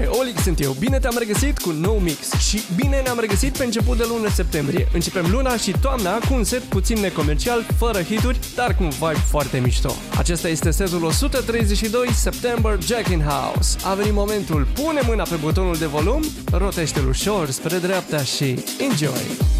salutare! Olic sunt eu, bine te-am regăsit cu un nou mix și bine ne-am regăsit pe început de lună septembrie. Începem luna și toamna cu un set puțin necomercial, fără hituri, dar cu un vibe foarte mișto. Acesta este setul 132 September Jack in House. A venit momentul, pune mâna pe butonul de volum, rotește-l ușor spre dreapta și enjoy!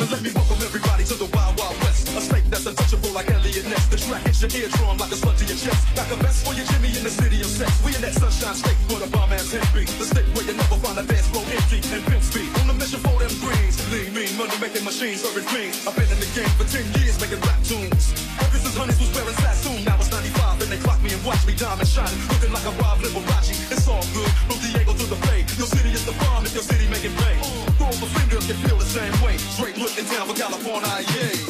basement. Let me welcome everybody to the Wild Wild West. A state that's untouchable like Eliot Ness. The track hits your eardrum like a slug to your chest. Like a best for your Jimmy in the city of sex. We in that sunshine state where the bomb ass hit. The state where you never find a dance floor empty and pimp speed. On a mission for them greens. Lean, mean, money making machines, serving greens. I've been in the game for 10 years making rap tunes. Ever since Honeys was wearing Sassoon, now it's 95 and they clock me and watch me diamond shining. Looking like a Rob Liberace. It's all good. From Diego to the Bay. Your city is the bomb if your city making pay. Throw up a finger if you feel the same way putting it down for California, yeah.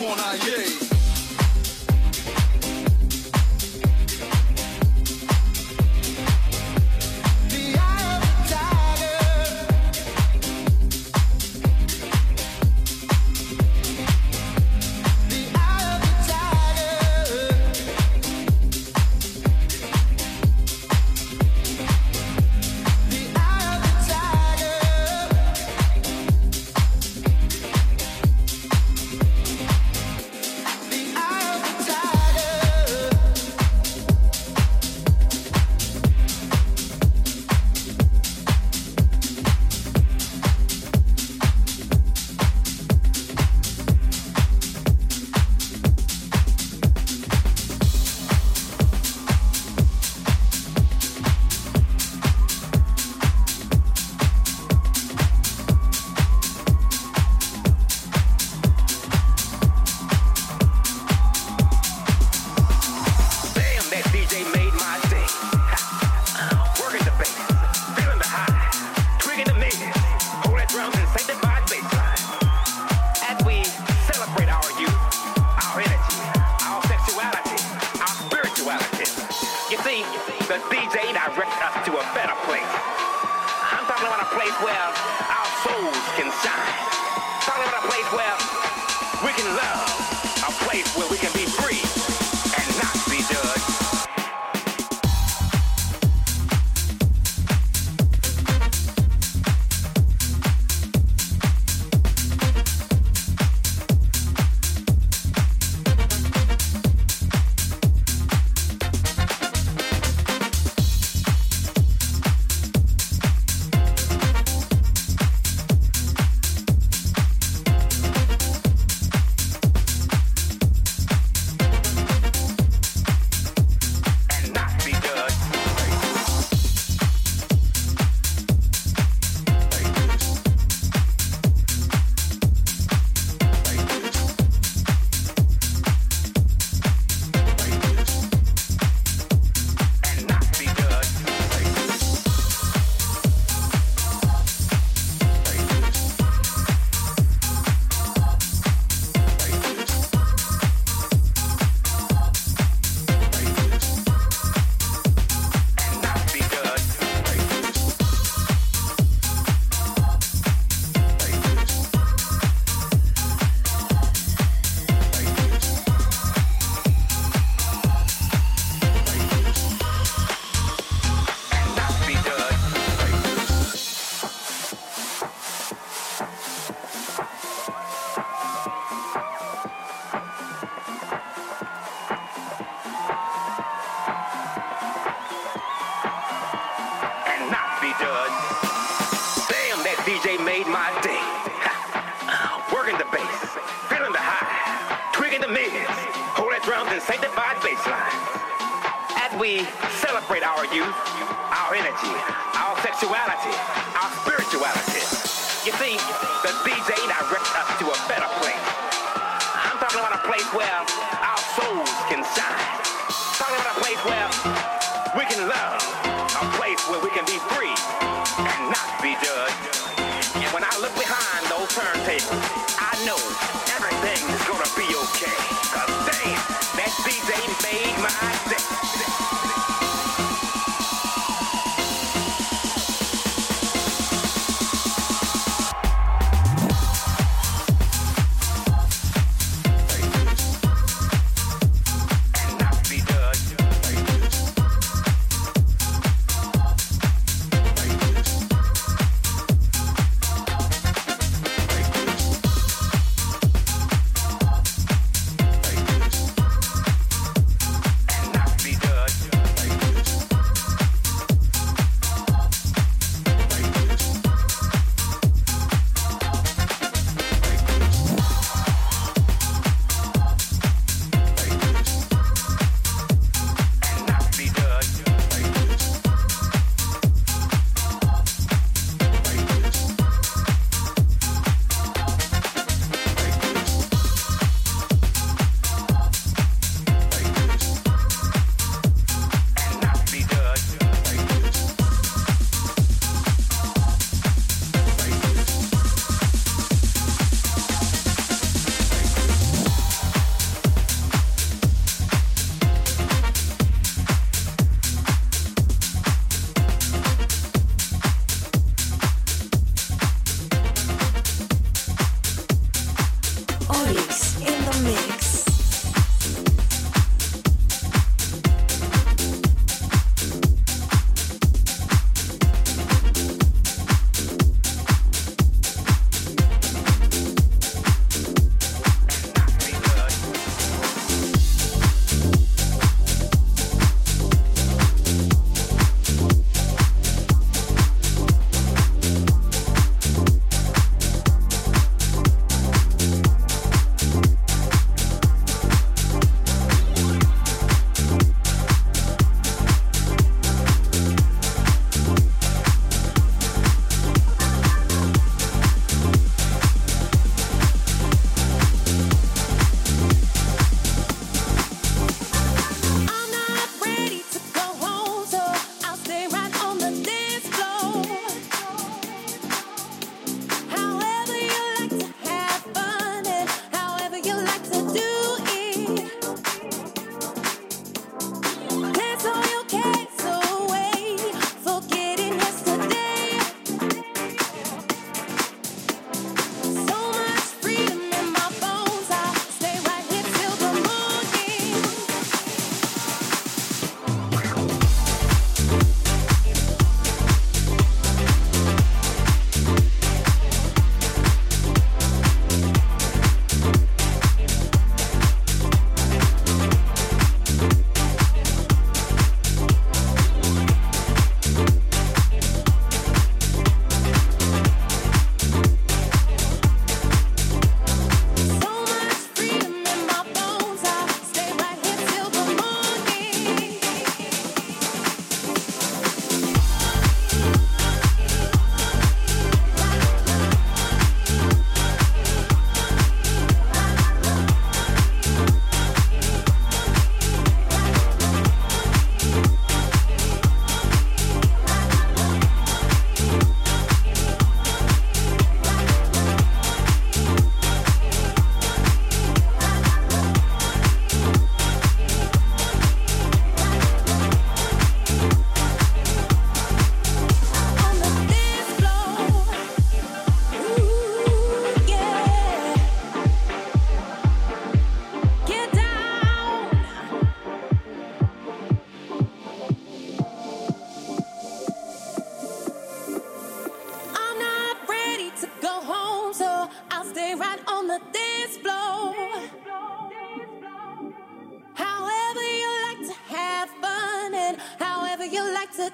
on IA. celebrate our youth, our energy, our sexuality, our spirituality.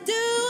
do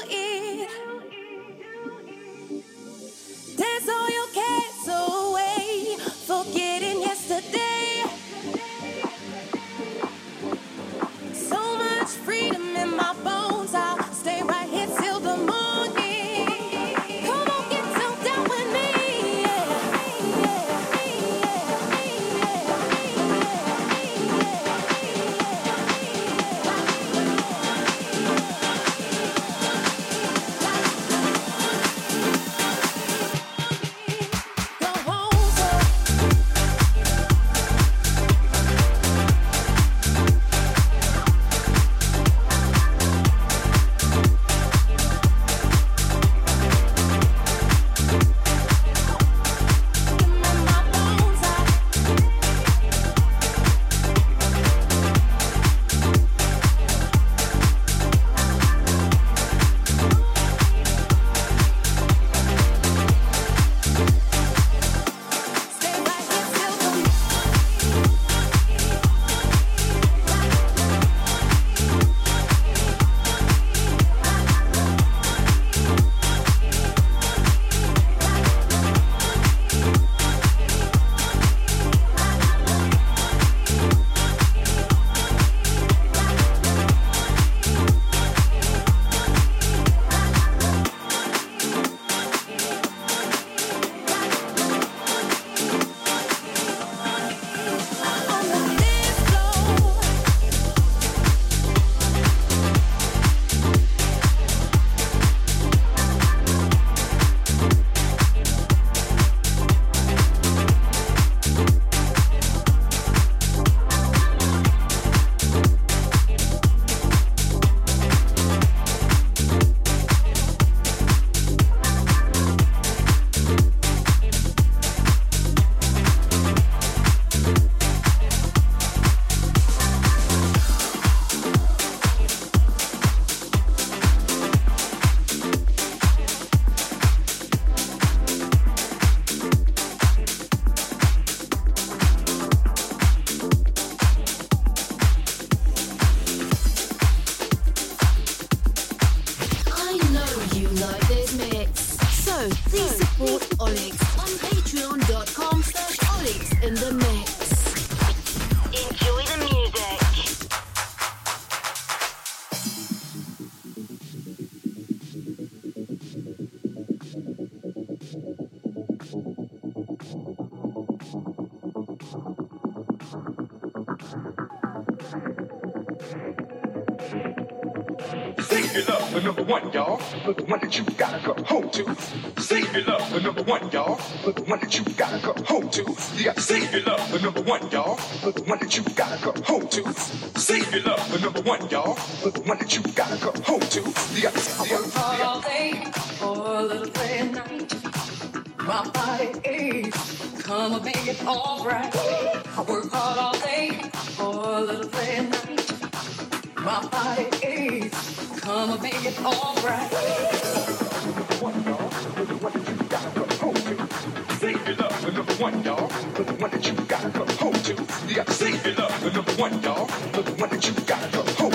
but the one that you gotta go home to. Save your love for number one, y'all, but the one that you gotta go home to. You gotta save your love for number one, y'all, but the one that you gotta go home to. Save your love for number one, y'all, but the one that you gotta go home to. You gotta, you gotta, you gotta. all day for a little play at night. My body aches. Come and make it all right. I work hard all day for a little play at night. My body aches. Come, baby, it's all right. One, y'all, the one that you gotta propose to. Save your love for number one, y'all, with the one that you gotta propose to. You gotta save your love for number one, y'all, with the one that you gotta propose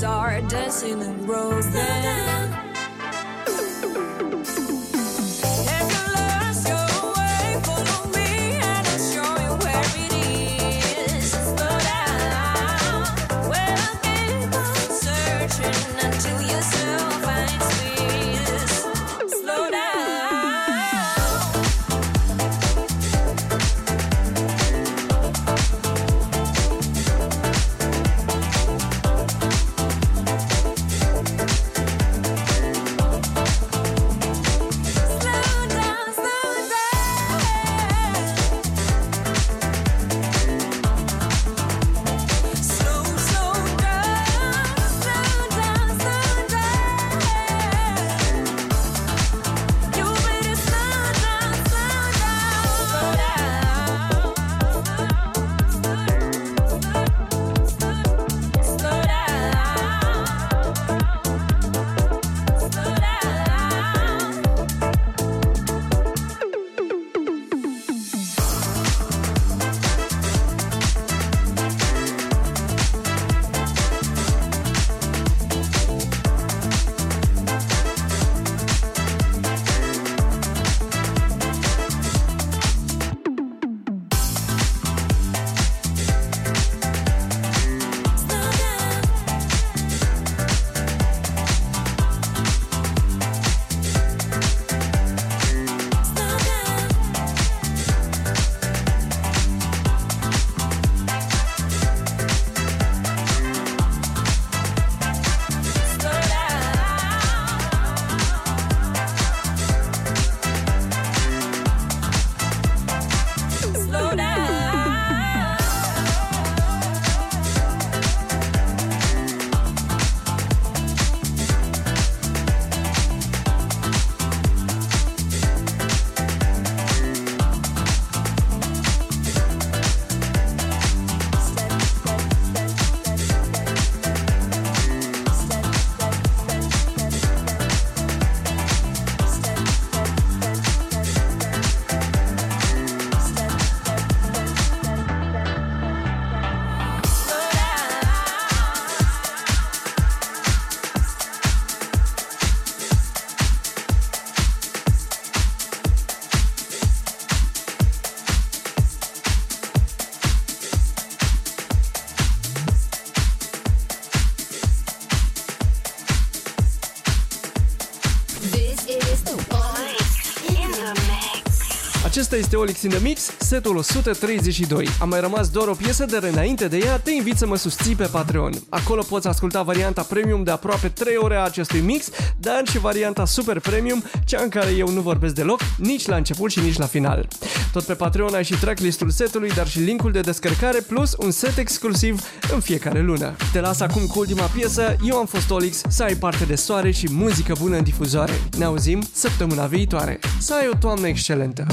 start dancing in rows. Este Olix in the Mix, setul 132. Am mai rămas doar o piesă, dar înainte de ea te invit să mă susții pe Patreon. Acolo poți asculta varianta premium de aproape 3 ore a acestui mix, dar și varianta super premium, cea în care eu nu vorbesc deloc, nici la început și nici la final. Tot pe Patreon ai și tracklistul setului, dar și linkul de descărcare plus un set exclusiv în fiecare lună. Te las acum cu ultima piesă, eu am fost Olix, să ai parte de soare și muzică bună în difuzoare. Ne auzim săptămâna viitoare. Să ai o toamnă excelentă!